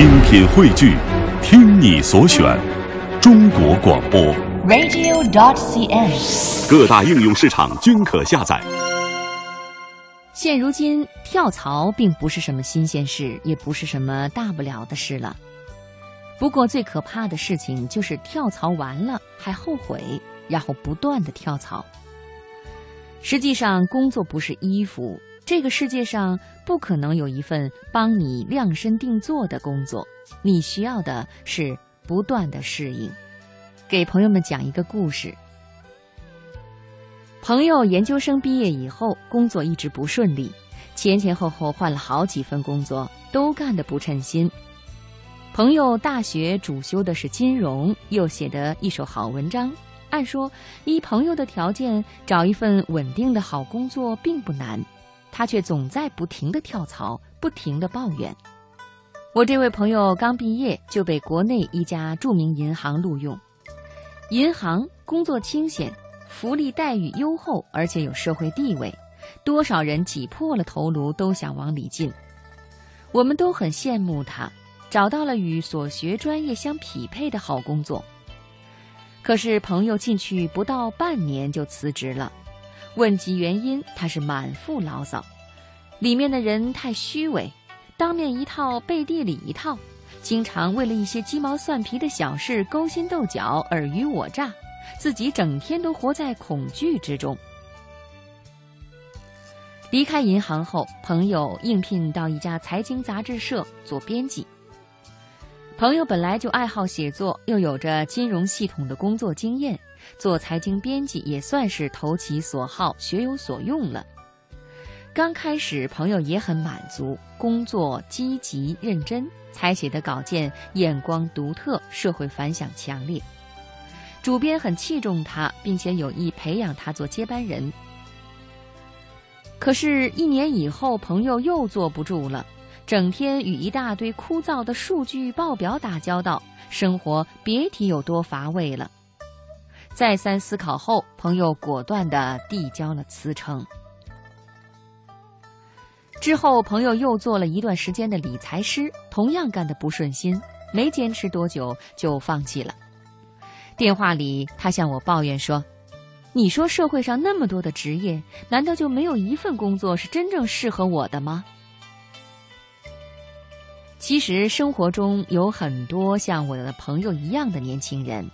精品汇聚，听你所选，中国广播。radio.dot.cn，。各大应用市场均可下载。现如今，跳槽并不是什么新鲜事，也不是什么大不了的事了。不过，最可怕的事情就是跳槽完了还后悔，然后不断的跳槽。实际上，工作不是衣服，这个世界上不可能有一份帮你量身定做的工作，你需要的是不断的适应。给朋友们讲一个故事。朋友研究生毕业以后，工作一直不顺利，前前后后换了好几份工作，都干得不称心。朋友大学主修的是金融，又写得一手好文章。按说，依朋友的条件，找一份稳定的好工作并不难，他却总在不停的跳槽，不停的抱怨。我这位朋友刚毕业就被国内一家著名银行录用，银行工作清闲。福利待遇优厚，而且有社会地位，多少人挤破了头颅都想往里进。我们都很羡慕他，找到了与所学专业相匹配的好工作。可是朋友进去不到半年就辞职了，问及原因，他是满腹牢骚：里面的人太虚伪，当面一套，背地里一套，经常为了一些鸡毛蒜皮的小事勾心斗角、尔虞我诈。自己整天都活在恐惧之中。离开银行后，朋友应聘到一家财经杂志社做编辑。朋友本来就爱好写作，又有着金融系统的工作经验，做财经编辑也算是投其所好、学有所用了。刚开始，朋友也很满足，工作积极认真，采写的稿件眼光独特，社会反响强烈。主编很器重他，并且有意培养他做接班人。可是，一年以后，朋友又坐不住了，整天与一大堆枯燥的数据报表打交道，生活别提有多乏味了。再三思考后，朋友果断地递交了辞呈。之后，朋友又做了一段时间的理财师，同样干得不顺心，没坚持多久就放弃了。电话里，他向我抱怨说：“你说社会上那么多的职业，难道就没有一份工作是真正适合我的吗？”其实，生活中有很多像我的朋友一样的年轻人，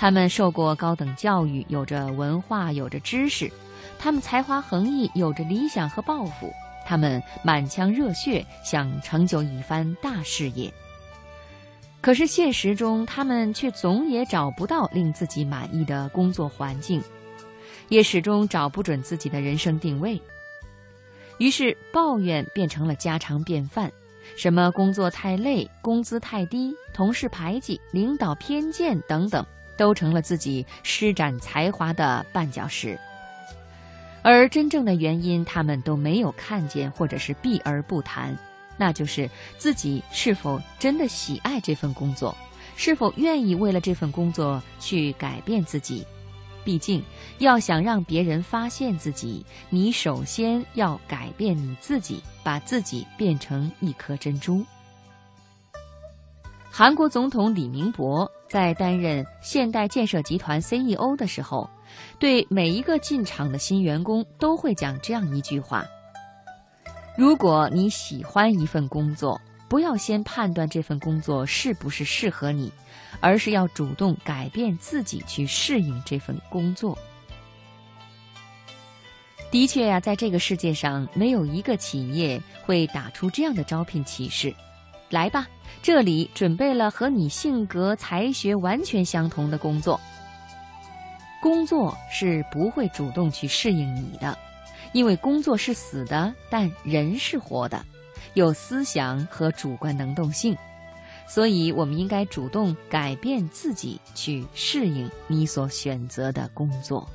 他们受过高等教育，有着文化，有着知识，他们才华横溢，有着理想和抱负，他们满腔热血，想成就一番大事业。可是现实中，他们却总也找不到令自己满意的工作环境，也始终找不准自己的人生定位。于是，抱怨变成了家常便饭，什么工作太累、工资太低、同事排挤、领导偏见等等，都成了自己施展才华的绊脚石。而真正的原因，他们都没有看见，或者是避而不谈。那就是自己是否真的喜爱这份工作，是否愿意为了这份工作去改变自己。毕竟，要想让别人发现自己，你首先要改变你自己，把自己变成一颗珍珠。韩国总统李明博在担任现代建设集团 CEO 的时候，对每一个进厂的新员工都会讲这样一句话。如果你喜欢一份工作，不要先判断这份工作是不是适合你，而是要主动改变自己去适应这份工作。的确呀、在这个世界上，没有一个企业会打出这样的招聘启事：“来吧，这里准备了和你性格、才学完全相同的工作。”工作是不会主动去适应你的。因为工作是死的，但人是活的，有思想和主观能动性，所以我们应该主动改变自己，去适应你所选择的工作。